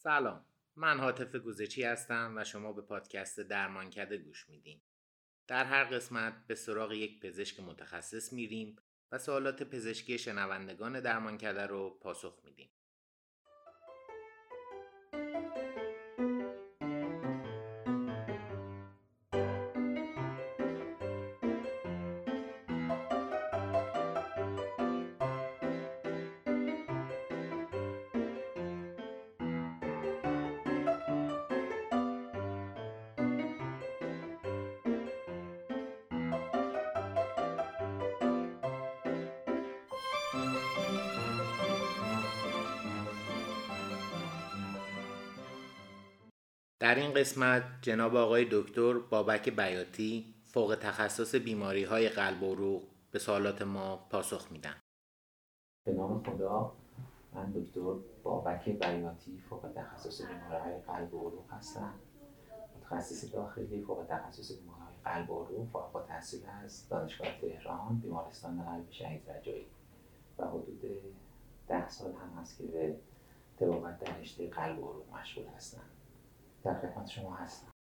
سلام. من حاطف گوزچی هستم و شما به پادکست درمانکده گوش میدین. در هر قسمت به سراغ یک پزشک متخصص میریم و سوالات پزشکی شنوندگان درمانکده رو پاسخ میدیم. در این قسمت جناب آقای دکتر بابک بیاتی فوق تخصص بیماری های قلب و عروق به سوالات ما پاسخ میدن. به نام خدا من دکتر بابک بیاتی فوق تخصص بیماری های قلب و عروق هستم. متخصص داخلی فوق تخصص بیماری های قلب و عروق فارغ التحصیل از دانشگاه تهران بیمارستان قلب شهید رجایی. و حدود ده سال هم هست که به تبابت در قلب و عروق مشغول هستم. در خدمت شما هستم.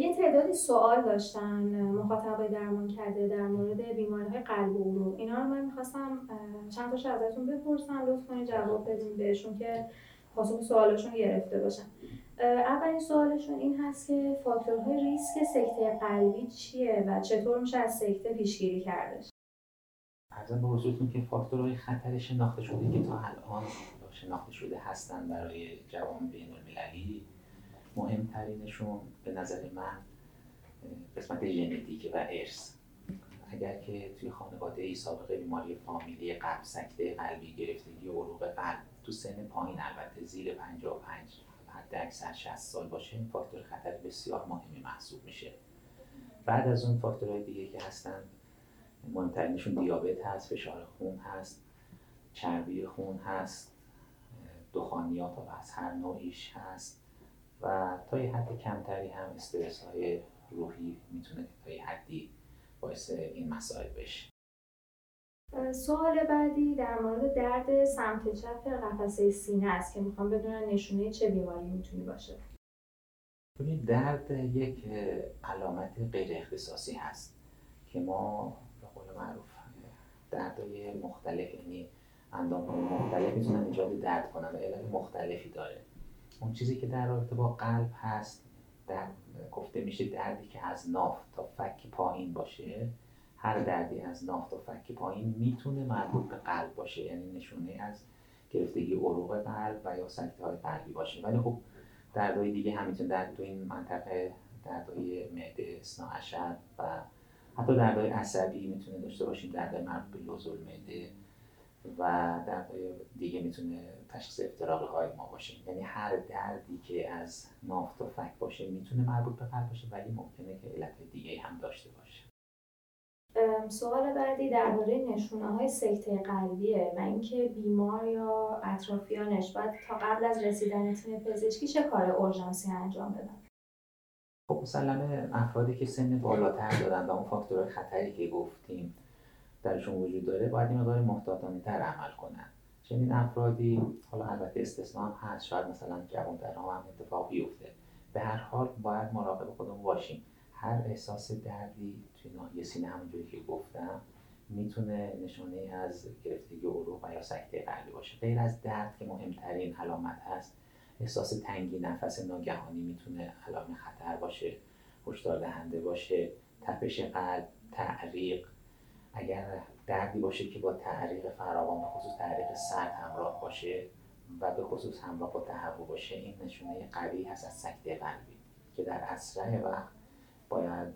یه تعدادی سوال داشتن مخاطبای درمان کرده در مورد بیماری های قلب و عروق. اینا رو من می‌خواستم چند تاشو ازتون بپرسم لطف کنید جواب بدین بهشون که پاسخ سوالشون گرفته باشن. اولین سوالشون این هست که فاکتورهای ریسک سکته قلبی چیه و چطور میشه از سکته پیشگیری کردش؟ ارزم به حضورتون که فاکتورهای خطر شناخته شده که تا الان شناخته شده هستن برای جوان بین المللی مهمترینشون به نظر من قسمت ژنتیک و ارث. اگر که توی خانواده ای سابقه بیماری فامیلی قلب سکته قلبی گرفتگی عروق قلب تو سن پایین البته زیر 55 حد اکثر 60 سال باشه این فاکتور خطر بسیار مهمی محسوب میشه. بعد از اون فاکتورهای دیگه که هستن مهمترینشون دیابت هست فشار خون هست چربی خون هست دخانیات از هر نوعیش هست. و تا یه حد کمتری هم استرس های روحی می‌تونه تا یه حدی باعث این مسائل بشه. سوال بعدی در مورد درد سمت چپ قفسه سینه است که می‌خوام بدونم نشونه چه بیماری می‌تونی باشه. ببینید درد یک علامت غیر اختصاصی هست که ما به قول معروف دردهای مختلف یعنی اندام مختلف می‌تونن ایجاد درد کنن و علل مختلفی داره. اون چیزی که در رابطه با قلب هست در گفته میشه دردی که از ناف تا فک پایین باشه هر دردی از ناف تا فک پایین می‌تونه مربوط به قلب باشه. یعنی نشونه از گرفتگی عروق قلب و یا سکته های قلبی باشه. ولی خب دردهای دیگه هم می‌تونه در تو این منطقه دردهای معده اسنا و حتی دردهای عصبی می‌تونه داشته باشیم. دردهای مربوط به لوز معده و دردهای دیگه می‌تونه تشخیص افتراقی های ما باشه. یعنی هر دردی که از نافت و فک باشه می‌تونه مربوط به قلب باشه ولی ممکنه که علت دیگه هم داشته باشه. سوال بعدی درباره نشونه های سکته قلبیه و اینکه بیمار یا اطرافیانش باید تا قبل از رسیدن تیم پزشکی چه کار اورژانسی انجام بدن؟ خب مسلمه افرادی که سن بالاتر دارن و اون فاکتور خطری که گفتیم درشون وجود داره باید این مقدار محتاطانه تر عمل کنن. چنین افرادی حالا البته استثنا هم هست شاید مثلا جوانتر هم اتفاق بیفته. به هر حال باید مراقب خودمون باشیم. هر احساس دردی توی ناحیه سینه همونجوری که گفتم می‌تونه نشانه از گرفتگی عروق و یا سکته قلبی باشه. غیر از درد که مهمترین علامت هست احساس تنگی نفس ناگهانی می‌تونه علامه خطر باشه هشدار دهنده باشه تپش قلب تعریق اگر دردی باشه که با تعریق فراوان خصوص تعریق سرد همراه باشه و به خصوص همراه با تهوع باشه این نشونه قوی هست از سکته قلبی که در اسرع وقت باید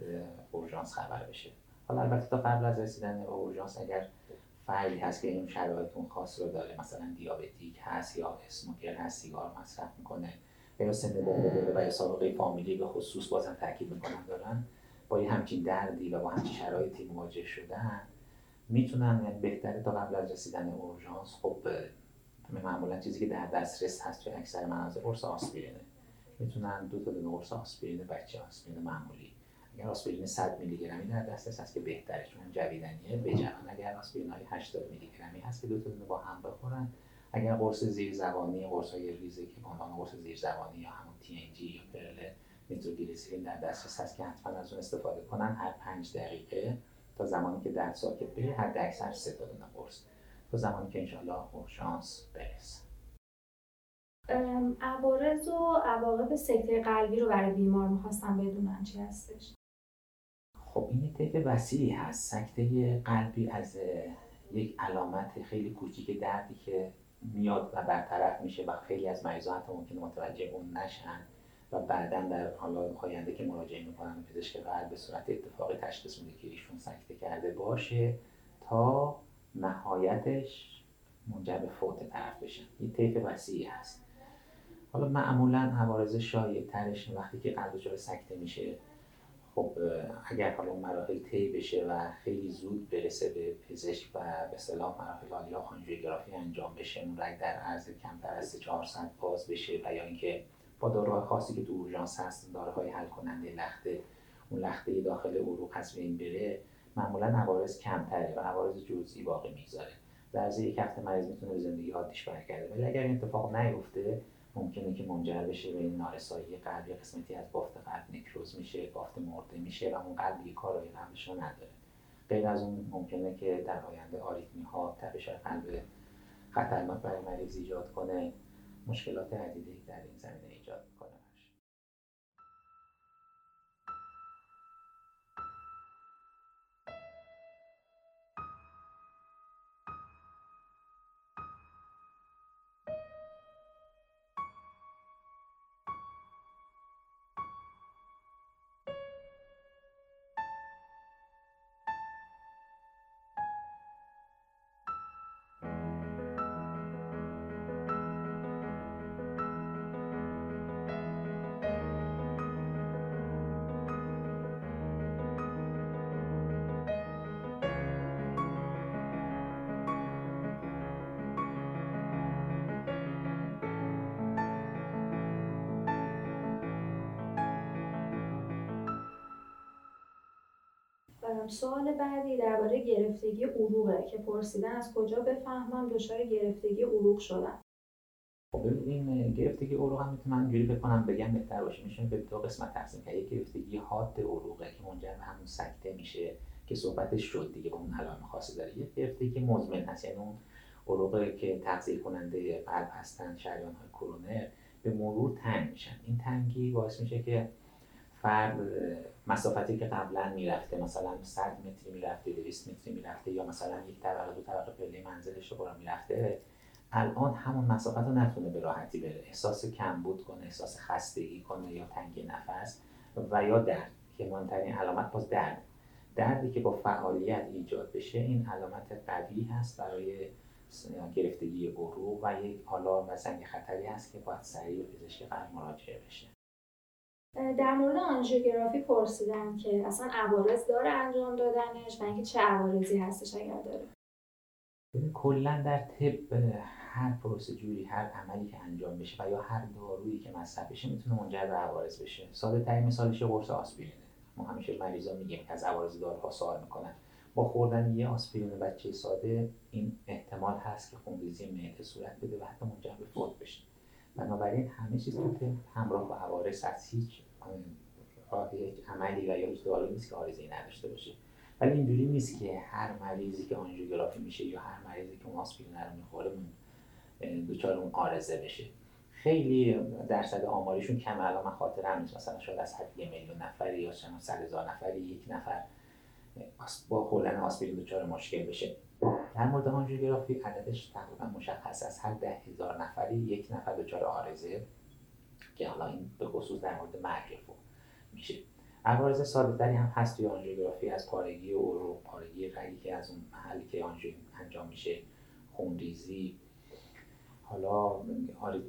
اورژانس خبر بشه. حالا البته تا قبل از رسیدن به اورژانس اگر فردی هست که این شرایط اون خاص رو داره مثلا دیابتیک هست یا اسموکر هست سیگار مصرف می‌کنه یا سن بالا و یا سابقه فامیلی به خصوص بازم تاکید می‌کنم دارن با یه همچین دردی و با همچین شرایطی مواجه شدن می‌تونن یعنی بهتره تا قبل از رسیدن اورژانس خب معمولا چیزی که در دسترس هست توی اکثر مناظر قرص آسپرینه می‌تونن دو تا دونه قرص آسپرین بچه آسپرین معمولی. اگر آسپرین 100 میلی گرمی در دسترس هست که بهتره چون جویدنیه. به جوان اگر آسپرین های 80 میلی گرمی هست که دو تا دونه با هم بخورن اگر قرص زیر زبانی قرص های ریزه که عنوان قرص زیر زبانی یا همون تی ان جی یا پرل نیتروگلیسرین در دسترس هست که حتما از اون استفاده کنن هر پنج دقیقه تا زمانی که درد ساکت بشه حد اکثر سه تا دونه قرص. تا زمانی که انشالله شانس برسه. عوارض و عواقب سکته قلبی رو برای بیمار می‌خواستم بدونن چی هستش. خب این طیف وسیعی هست. سکته قلبی از یک علامت خیلی کوچیک دردی که میاد و برطرف میشه و خیلی از مریضا حتی ممکنه متوجه اون نشن. و بعدا در حالا آینده که مراجعه می‌کنن پزشک قلب به صورت اتفاقی تشخیص میده که ایشون سکته کرده باشه تا نهایتش منجر به فوت طرف بشن. این طیف وسیعی هست. حالا معمولا عوارض شایع ترش وقتی که قلب دچار سکته میشه خب اگر حالا مراحل طی بشه و خیلی زود برسه به پزشک و به اصطلاح مراحل یا آنژیوگرافی انجام بشه اون رگ در عرض کمتر از 400 باز بشه و یا اینکه با داروهای خاصی که تو اورژانس هست داروهای حل کننده لخته اون لخته داخل عروق هست این بره معمولا عوارض کمتره و عوارض جزئی باقی می‌ذاره در یک هفته مریض می‌تونه زندگی عادیش برگرده. ولی اگر این اتفاق نیفته ممکنه که منجر بشه به این نارسایی قلبی قسمتی از بافت قلب نکروز میشه بافت مرده میشه و اون قلب دیگه کارایی قبلش نداره. غیر از اون ممکنه که در آینده آریتمی ها تپش قلب خطرناک برای مریض ایجاد کنه. مشکلات عدیده در این زمینه سوال بعدی درباره گرفتگی عروقه که پرسیدن از کجا بفهمم دچار گرفتگی عروق شدم. خب این گرفتگی عروق هم می‌تونم اینجوری بکنم بگم بهتر باشه. میشه به دو قسمت تقسیم کرد یک گرفتگی حاد عروقه که منجر به همون سکته میشه که صحبتش شد دیگه با اون علائم خاصی داره. یک گرفتگی مزمن هست یعنی اون عروقه که تغذیه کننده قلب هستن شریان های کرونر به مرور تنگ میشن. این تنگی باعث میشه که فرد مسافتی که قبلا می‌رفته مثلا 100 متری می‌رفته 200 متری می‌رفته یا مثلا یک طبقه دو طبقه پله منزلش رو می‌رفته الان همون مسافت رو نتونه به راحتی بره. احساس کمبود کنه احساس خستگی کنه یا تنگی نفس و یا درد که مهمترین علامت باز درد. دردی که با فعالیت ایجاد بشه این علامت قوی هست برای گرفتگی عروق و یک آلارم و زنگ خطری هست که باید سریع به پزشک قلب مراجعه بشه. در مورد آنژیوگرافی پرسیدم که اصلا عوارض داره انجام دادنش و اینکه چه عوارضی هستش اگر داره. کلا در طب هر پروسیجوری هر عملی که انجام بشه و یا هر دارویی که مصرف بشه می‌تونه منجر به عوارض بشه. ساده ترین مثالش قرص آسپرینه. ما همیشه مریضا میگیم که از عوارض داروها سوال می‌کنن. با خوردن یه آسپرین بچه ساده این احتمال هست که خونریزی معده صورت بده و حتی منجر به فوت بشه. بنابراین همه چیز که همراه با عوارض از هیچ هیچ عملی و یا دارویی نیست که آرزی نداشته باشه. ولی اینجوری نیست که هر مریضی که آنژیوگرافی میشه یا هر مریضی که اون آسپرین رو می‌خوره دچار اون آرزه بشه. خیلی درصد آماریشون کم الان من خاطرم نیست. مثلا شاید از حد یه میلیون نفری یا چند صد هزار نفری یک نفر با خوردن آسپرین دچار مشکل بشه. در مورد آنژیوگرافی عددش تقریبا مشخص است. هر ده هزار نفری یک نفر دچار آرزه که حالا این به خصوص در مورد مرگ میشه. عوارض ساده تری هم هست توی آنژیوگرافی از پارگی و پارگی رگی که از اون محلی که آنژیو انجام میشه خونریزی حالا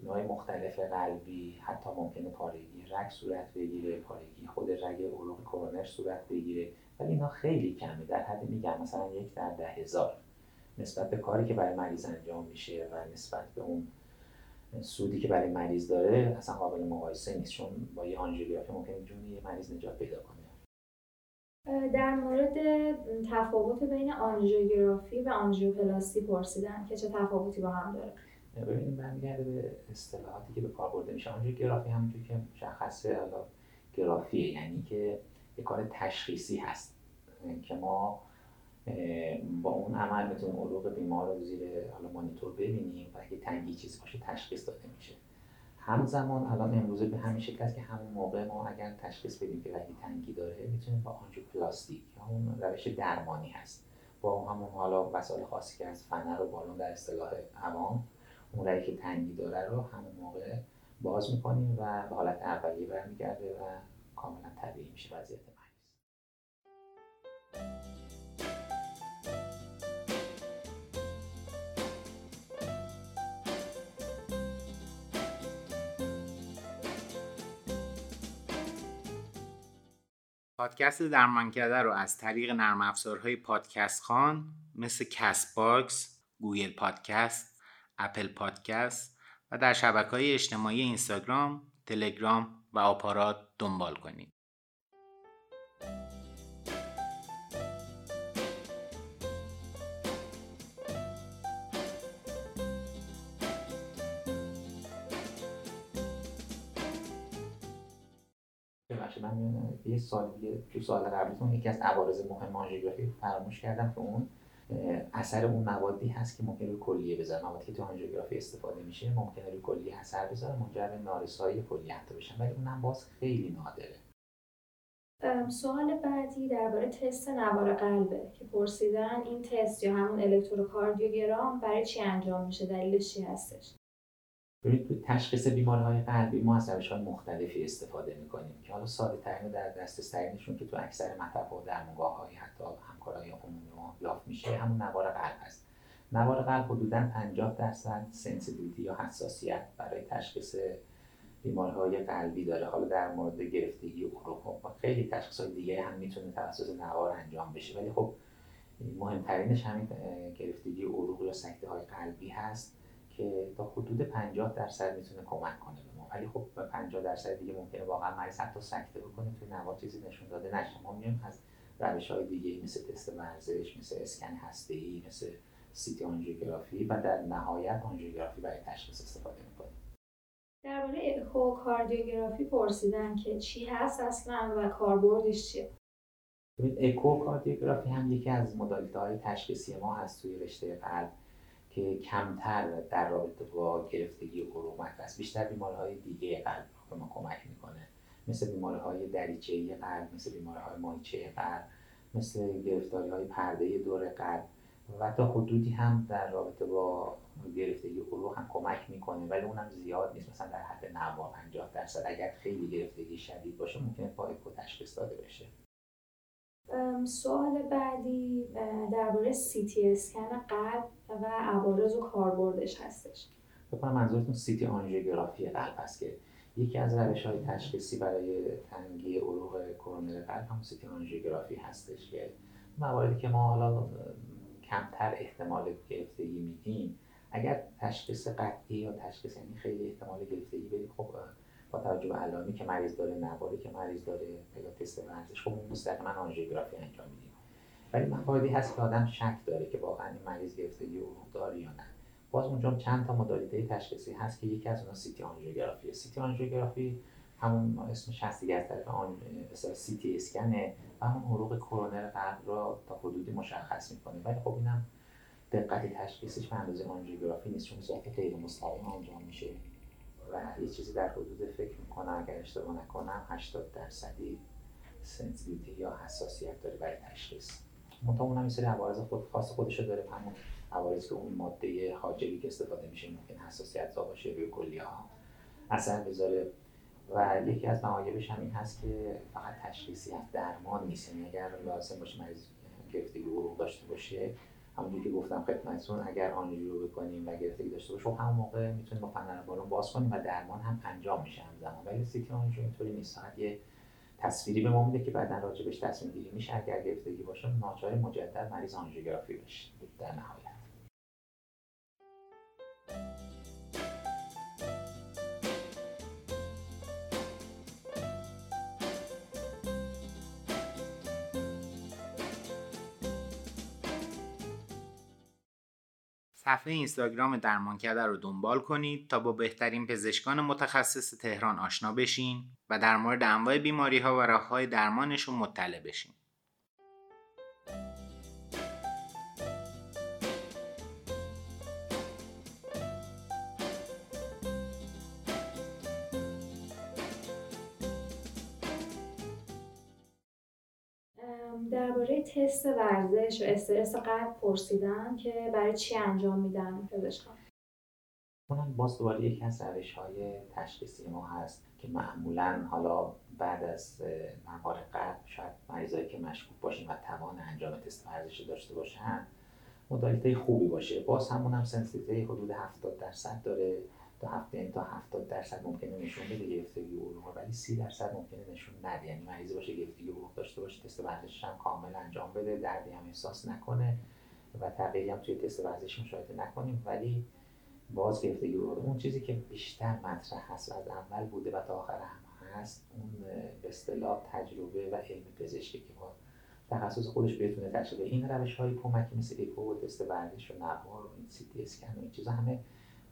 های مختلف قلبی حتی ممکنه پارگی رگ صورت بگیره پارگی خود رگ عروق کرونر صورت بگیره ولی اینا خیلی کمه. در حد میگم مثلا یک در ده هزار. نسبت به کاری که برای مریض انجام میشه و نسبت به اون سودی که برای مریض داره اصلا قابل مقایسه نیست چون با یه آنژیوگرافی ممکنه جون یه مریض نجات پیدا کنه. در مورد تفاوت بین آنژیوگرافی و آنژیوپلاستی پرسیدن که چه تفاوتی با هم داره؟ ببینیم برمیگرده به اصطلاحاتی که به کار برده میشه. آنژیوگرافی همونجور که مشخصه حالا گرافیه یعنی که یه کار تشخیصی هست که ما با اون عمل می‌تونیم عروق بیمار رو زیر حالا مانیتور ببینیم و اگه تنگی چیزی باشه تشخیص داده میشه. همزمان الان امروزه به همین شکل که همون موقع ما اگر تشخیص بدیم که رگی تنگی داره می‌تونیم با آنژیوپلاستی یا اون روش درمانی هست. با همون حالا وسایل خاصی که از فنر و بالون در اصطلاح عوام اون رگی که تنگی داره رو همون موقع باز می‌کنیم و به حالت اولیه برمیگرده و کاملا طبیعی میشه وضعیت پادکست درمانکده رو از طریق نرم افزارهای پادکست خوان مثل Castbox، Google Podcast، اپل پادکست و در شبکه های اجتماعی اینستاگرام، تلگرام و آپارات دنبال کنید. یه سال تو سال قبلیتون یکی از عوارض مهم آنژیوگرافی فراموش کردم که اون اثر اون موادی هست که ممکن روی کلیه بذاره موادی که تو آنژیوگرافی استفاده میشه ممکنه روی کلیه اثر بذاره منجر به نارسایی کلیه حتی بشن ولی اونم باز خیلی نادره. سوال بعدی درباره تست نوار قلبه که پرسیدن این تست یا همون الکتروکاردیوگرام برای چی انجام میشه؟ دلیلش چی هستش؟ ببینید تو تشخیص بیماری های قلبی ما از روش های مختلفی استفاده می‌کنیم که حالا ساده ترین در دست ترینشون که تو اکثر مطب و درمونگاه حتی همکارای عمومی ما یافت میشه همون نوار قلب هست. نوار قلب حدودا 50 درصد سنسیتیویتی یا حساسیت برای تشخیص بیماری های قلبی داره. حالا در مورد گرفتگی عروق و خیلی تشخیص های دیگه هم می‌تونه توسط نوار انجام بشه. ولی خب مهمترینش همین گرفتگی عروق یا سکته های قلبی هست. که تا حدود 50 درصد می‌تونه کمک کنه به ما. ولی خب به 50 درصد دیگه ممکنه واقعا مریض حتی سکته بکنه توی نوار چیزی نشون داده نشه. ما میایم از روش های دیگه مثل تست ورزش مثل اسکن هسته ای مثل سیتی آنژیوگرافی و در نهایت آنژیوگرافی برای تشخیص استفاده می‌کنیم. درباره اکوکاردیوگرافی پرسیدن که چی هست اصلا و کاربردش چیه؟ اکوکاردیوگرافی هم یکی از مدالیته های تشخیصی ما هست توی رشته قلب. که کمتر در رابطه با گرفتگی عروق است. بیشتر بیماری های دیگه قلب به ما کمک می‌کنه. مثل بیماری های دریچه قلب مثل بیماری های مایچه قلب مثل گرفتاری های پرده دور قلب. و تا حدودی هم در رابطه با گرفتگی عروق هم کمک می‌کنه ولی اونم زیاد نیست. مثلا در حد 90 50 درصد. اگر خیلی گرفتگی شدید باشه ممکنه با اکو تشخیص بشه. سوال بعدی. درباره سی تی اسکن قلب و عوارض و کاربردش هستش. فکر منظورتون سیتی آنژیوگرافی قلب است که یکی از روش های تشخیصی برای تنگی عروق کرونر قلب هم سیتی آنژیوگرافی هستش که مواردی که ما حالا کمتر احتمال گرفتگی میدیم اگر تشخیص قطعی یا تشخیص یعنی خیلی احتمال گرفتگی بدیم خب با توجه به علائمی که مریض داره نواری که مریض داره یا تست ورزش خب مستقیما آنژیوگرافی انجام میدیم. ولی مواردی هست که آدم شک داره که واقعا این مریض گرفتگی عروق داره یا نه. باز اونجا چند تا modality تشخیصی هست که یکی از اونها CT آنژیوگرافی. CT آنژیوگرافی همون اسمش هست دیگه از طریق آن سی‌تی اسکنه و همون عروق کرونر قلب را تا حدودی مشخص می‌کنه. ولی خب اینم دقت تشخیصش به اندازه آنژیوگرافی نیست چون صورت غیر مستقیم انجام میشه و یه چیزی در حدود فکر می‌کنم اگر اشتباه نکنم 80 درصدی sensitivity یا حساسیت داره برای تشخیص. منتها اون هم سری عوارض خود خاص خودش داره. همون عوارضی که اون ماده حاجبی که استفاده میشه ممکن حساسیت زا باشه روی کلیه ها اثر بذاره و یکی از معایبش هم این هست که فقط تشخیصی از درمان نیست. یعنی اگر لازم باشه مریض گرفتگی عروق داشته باشه همونجوری که گفتم خدمتتون اگر آنژیو رو بکنیم و گرفتگی داشته باشه خب همون موقع می‌تونیم با فنر بالون باز کنیم و درمان هم انجام میشه همزمان. ولی سیتی آنژیو اینطوری نیست. فقط یه تصویری به ما میده که بعدا راجبش تصمیم گیری میشه. اگر گرفتگی باشه ناچار مجدد مریض آنژیوگرافی بشه. صفحه اینستاگرام درمانکده رو دنبال کنید تا با بهترین پزشکان متخصص تهران آشنا بشین و در مورد انواع بیماری ها و راه های درمانشون مطلع بشین. تست ورزش و استرس قلب پرسیدن که برای چی انجام میدن پزشکان؟ اونم باز دوباره یکی از روش های تشخیصی ما هست که معمولا حالا بعد از نوار قلب شاید مریضایی که مشکوک باشیم و توان انجام تست ورزش داشته باشن modality خوبی باشه. باز همون هم sensitivity حدود 70 درصد داره. هفته تا 70 درصد ممکنه نشون بده گرفتگی عروق ولی 30 درصد ممکنه نشون نده. یعنی مریض باشه گرفتگی عروق داشته باشه تست ورزشش هم کامل انجام بده دردی هم احساس نکنه و تغییری هم توی تست ورزشی مشاهده نکنیم. ولی باز گرفتگی عروق اون چیزی که بیشتر مطرح هست و از اول بوده و تا آخر هم هست اون به اصطلاح تجربه و علم پزشکی که با تخصص خودش بتونه تشخیص این روش های کمکی مثل اکو و تست ورزش و نوار و این سی تی اسکن و این چیزا همه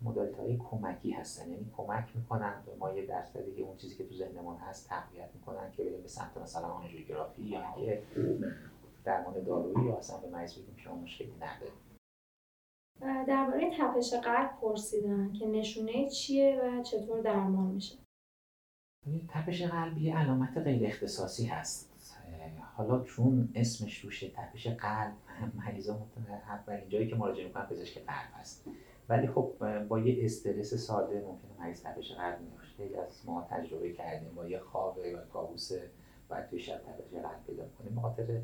مدلت های کمکی هستن. یعنی کمک می‌کنن به ما یه درصدی که اون چیزی که تو ذهنمون هست تقویت می‌کنن که بریم به سمت مثلا آنژیوگرافی یا اینکه درمان دارویی یا اصلا به مریض بگیم شما مشکلی نداره درباره تپش قلب پرسیدن که نشونه چیه و چطور درمان میشه. تپش قلب یه علامت غیر اختصاصی هست. حالا چون اسمش روشه تپش قلب مریضا اولین جایی که مراجعه می‌کنن پزشک قلب هست. ولی خب با یه استرس ساده ممکنه مریض تپش قلب خیلی از ما تجربه کردیم با یه خواب یا کابوس باید توی شب تپش قلب پیدا کنیم به خاطر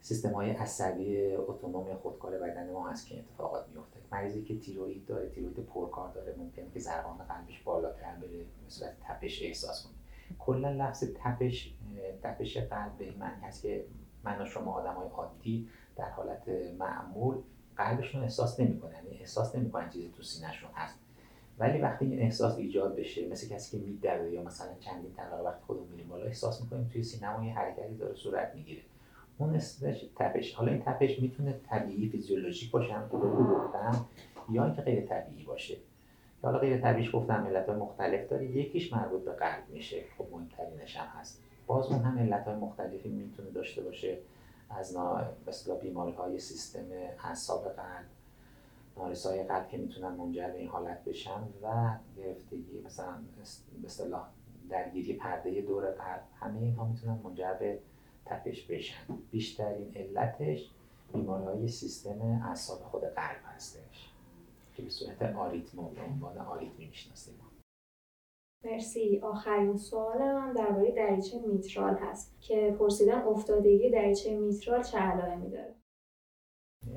سیستم های عصبی اتونوم خودکار بدن ما هست که اتفاقات میفته مریضی که تیروئید داره تیروئید پرکار داره ممکنه که ضربان قلبش بالاتر بره به صورت تپش احساس کنه. کلا لفظ تپش تپش قلب به معنی هست که من و شما آدم های عادی در حالت معمول قلبشون احساس نمی‌کنن یعنی احساس نمی‌کنن چیزی تو سینهشون هست. ولی وقتی این احساس ایجاد بشه مثل کسی که میدوه یا مثلا چندین طبقه وقتی خودمون میریم بالا احساس می‌کنیم توی سینه‌مون یه حرکتی داره صورت می‌گیره. اون اسمش تپش حالا این تپش می‌تونه طبیعی فیزیولوژیک باشه هم گفتم یا اینکه غیر طبیعی باشه. حالا غیر طبیعیش گفتم علت مختلف داره یکیش مربوط به قلب میشه. خب مهمترینش هم هست. باز اون هم علت مختلفی می‌تونه داشته باشه. از مثلا بیماری های سیستم اعصاب قلب. نارس های قلب که می‌تونن منجر به این حالت بشن و گرفتگی مثلا به اصطلاح درگیری پرده دور قلب همه اینها می‌تونن منجر به تپش بشن. بیشترین علتش بیماری های سیستم اعصاب خود قلب هستش که به صورت آریتم به عنوان آریتمی می‌شناسیم. مرسی. آخرین سوالم درباره دریچه میترال هست که پرسیدن افتادگی دریچه میترال چه علائمی داره؟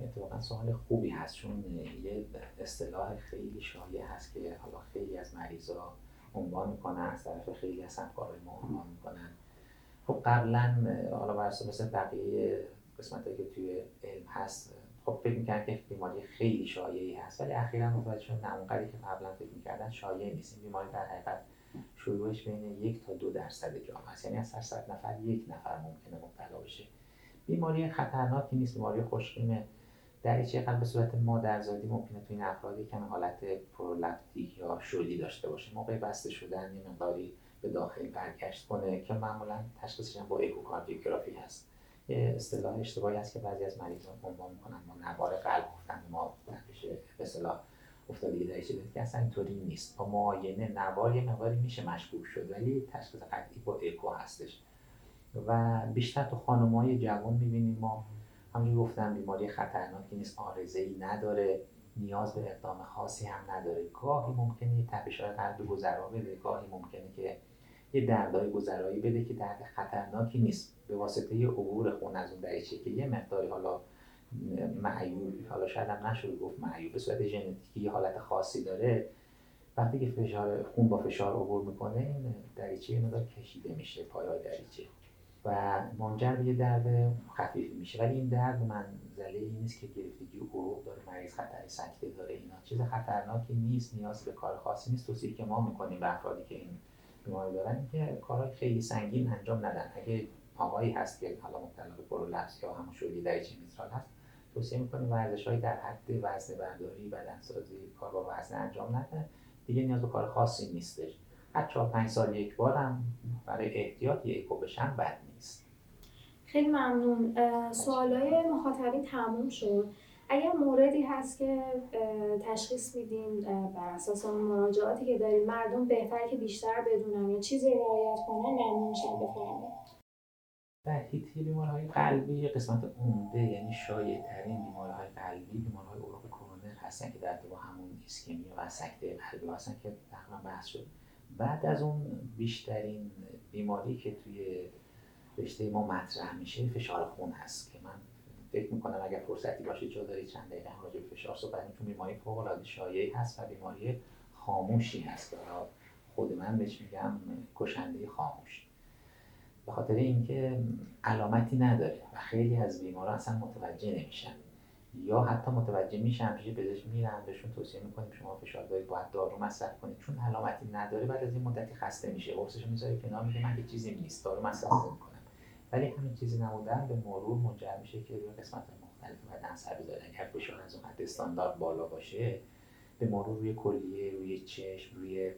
اتفاقا سوال خوبی هست چون یه اصطلاح خیلی شایع هست که حالا خیلی از مریضا عنوان می‌کنن از طرف خیلی از همکارای ما عنوان می‌کنن. خب قبلا حالا مثل بقیه قسمت که توی علم هست خب فکر می‌کنن که بیماری خیلی شایعی هست ولی اخیرا متوجه شدن نه اونقدری که قبلا فکر می‌کردن شایع نیست. این بیماری در حقیقت شروعش بین یک تا دو درصد جامعه است یعنی از هر صد نفر یک نفر ممکنه مبتلا بشه. بیماری خطرناکی نیست بیماری خوشقیمه. دریچه قلب به صورت مادرزادی ممکنه تو این افراد کم حالت پرولپتیک یا شلی داشته باشه. موقع بسته شدن یه مقداری به داخل برگشت کنه که معمولا تشخیصش با اکوکاردیوگرافی هست. اصطلاح اشتباهی هست که بعضی از مریضان عنوان می‌کنن ما نوار قلب گفتن ما بشه به اصطلاح افتادگی دریچه دارید که اصلا اینطوری نیست. با معاینه نوار یه مقداری میشه مشکوک شد ولی تشخیص قطعی با اکو هستش. و بیشتر تو های جوان می‌بینیم ما همونجور گفتم بیماری خطرناکی نیست آرزه ای نداره نیاز به اقدام خاصی هم نداره. گاهی ممکنه یه تپش قلب گذرا بده گاهی ممکنه که یه دردای گذرایی بده که درد خطرناکی نیست. به واسطه عبور خون از اون دریچه که یه مقداری حالا معیوب حالا شاید هم نشده گفت معیوب به صورت ژنتیکی یه حالت خاصی داره. وقتی که فشار خون با فشار عبور می‌کنه این دریچه مقدار کشیده میشه پایای دریچه. و منجر به یه درد خفیفی میشه. ولی این درد منزله ای نیست که گرفتگی عروق داره مریض خطر سکته داره اینا. چیز خطرناکی نیست نیاز به کار خاصی نیست. توصیه که ما می‌کنیم به افرادی که این بیماری دارن که کارهای خیلی سنگین انجام ندن. اگه آقایی هست که حالا مبتلا به پرولپس یا همون شدی دریچه میترال هست توصیه می‌کنیم ورزش های در حد وزن برداری بدنسازی کار با وزن انجام نده. دیگه نیاز به کار خاصی نیستش. هر چهار پنج سال یک بار هم برای احتیاط یک اکو بشن بد نیست. خیلی ممنون. سوالای مخاطبین تموم شد. اگر موردی هست که تشخیص میدین بر اساس اون مراجعاتی که داریم مردم بهتر که بیشتر بدونن یا چیزی رعایت کنن ممنون میشم بفرمایید. در هیتی بیمارهای قلبی قسمت عمده یعنی شایع ترین بیمارهای قلبی بیمارهای عروق کرونر هستن که در با همون ایسکمی و سکته قلبی هستن که تقریبا بحث شد. بعد از اون بیشترین بیماری که توی رشته ما مطرح میشه فشار خون هست که من فکر می‌کنم اگر فرصتی باشه جا دارید چند دقیقه هم راجع به فشار صحبت چون بیماری فوق العاده شایعی هست و بیماری خاموشی هست. خود من بهش میگم کشنده خاموش. به خاطر اینکه علامتی نداره و خیلی از بیماران اصلا متوجه نمیشن یا حتی متوجه میشن پیش پزشک میرن بهشون توصیه می‌کنیم شما فشار دارید باید دارو مصرف کنید. چون علامتی نداره بعد از این مدتی خسته میشه. قرصش می‌ذاره کنار میگه من چیزی نیست. دارو مصرف نمی‌کنم. ولی همین چیزی نمودن به مرور منجر میشه که روی قسمت مختلف بدن اثر بذاره اگر فشار از اون حد استاندارد بالا باشه به مرور روی کلیه روی چشم روی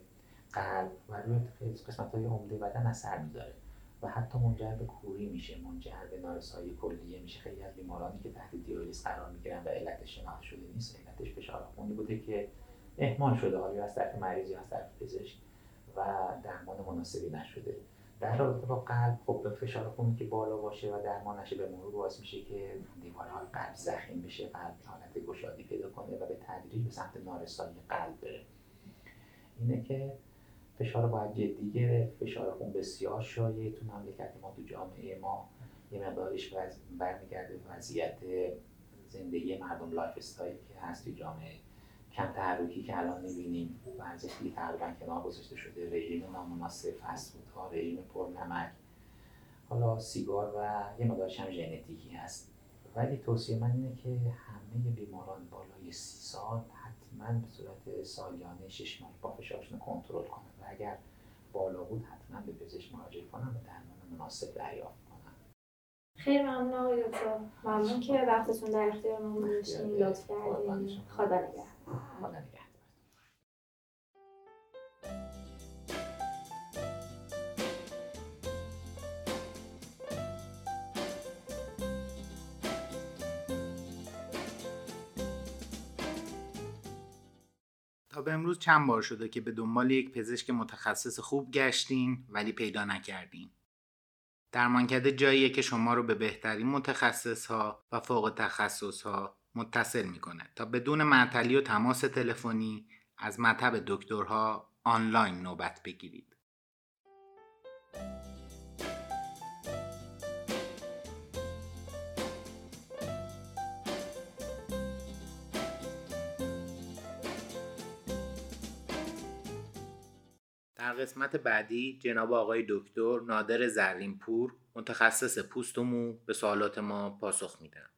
قلب و روی قسمت های عمده بدن اثر می‌ذاره و حتی منجر به کوری میشه منجر به نارسایی کلیه میشه. خیلی از بیمارانی که تحت دیالیز قرار می‌گیرن و علتش شناخته شده نیست علتش فشار خونی بوده که اهمال شده حالا از طرف مریض یا از طرف پزشک و درمان مناسبی نشده. در رابطه با قلب خب فشار خونی که بالا باشه و درمان نشه به مرور باعث میشه که دیوارهای قلب ضخیم بشه قلب حالت گشادی پیدا کنه و به تدریج به سمت نارسایی قلب بره. اینه که فشار باید جدی گرفت فشار خون بسیار شایع تو مملکت ما تو جامعه ما. یه مقدارش برمیگرده وضعیت زندگی مردم lifestyle که هست تو جامعه. کم تحرکی که الان می‌بینیم ورزشی تقریبا کنار گذاشته شده رژیم نامناسب فست ها رژیم پرنمک حالا سیگار و یه مقدارش هم ژنتیکی هست. ولی توصیه من اینه که همه بیماران بالای سی سال حتما به صورت سالیانه شش ماه با فشارشون کنترل کنن و اگر بالا بود حتما به پزشک مراجعه کنن و درمان مناسب دریافت کنن. خیلی ممنون آقای دکتر. ممنون که وقتتون در اختیار ما گذاشتین لطف کردین. خدا نگهدار. خدا نگهدار تا به امروز چند بار شده که به دنبال یک پزشک متخصص خوب گشتین ولی پیدا نکردین. درمانکده جاییه که شما رو به بهترین متخصص ها و فوق تخصص ها متصل می‌کنه تا بدون معطلی و تماس تلفنی از مطب دکترها آنلاین نوبت بگیرید. در قسمت بعدی جناب آقای دکتر نادر زرینپور متخصص پوست و مو به سوالات ما پاسخ میدن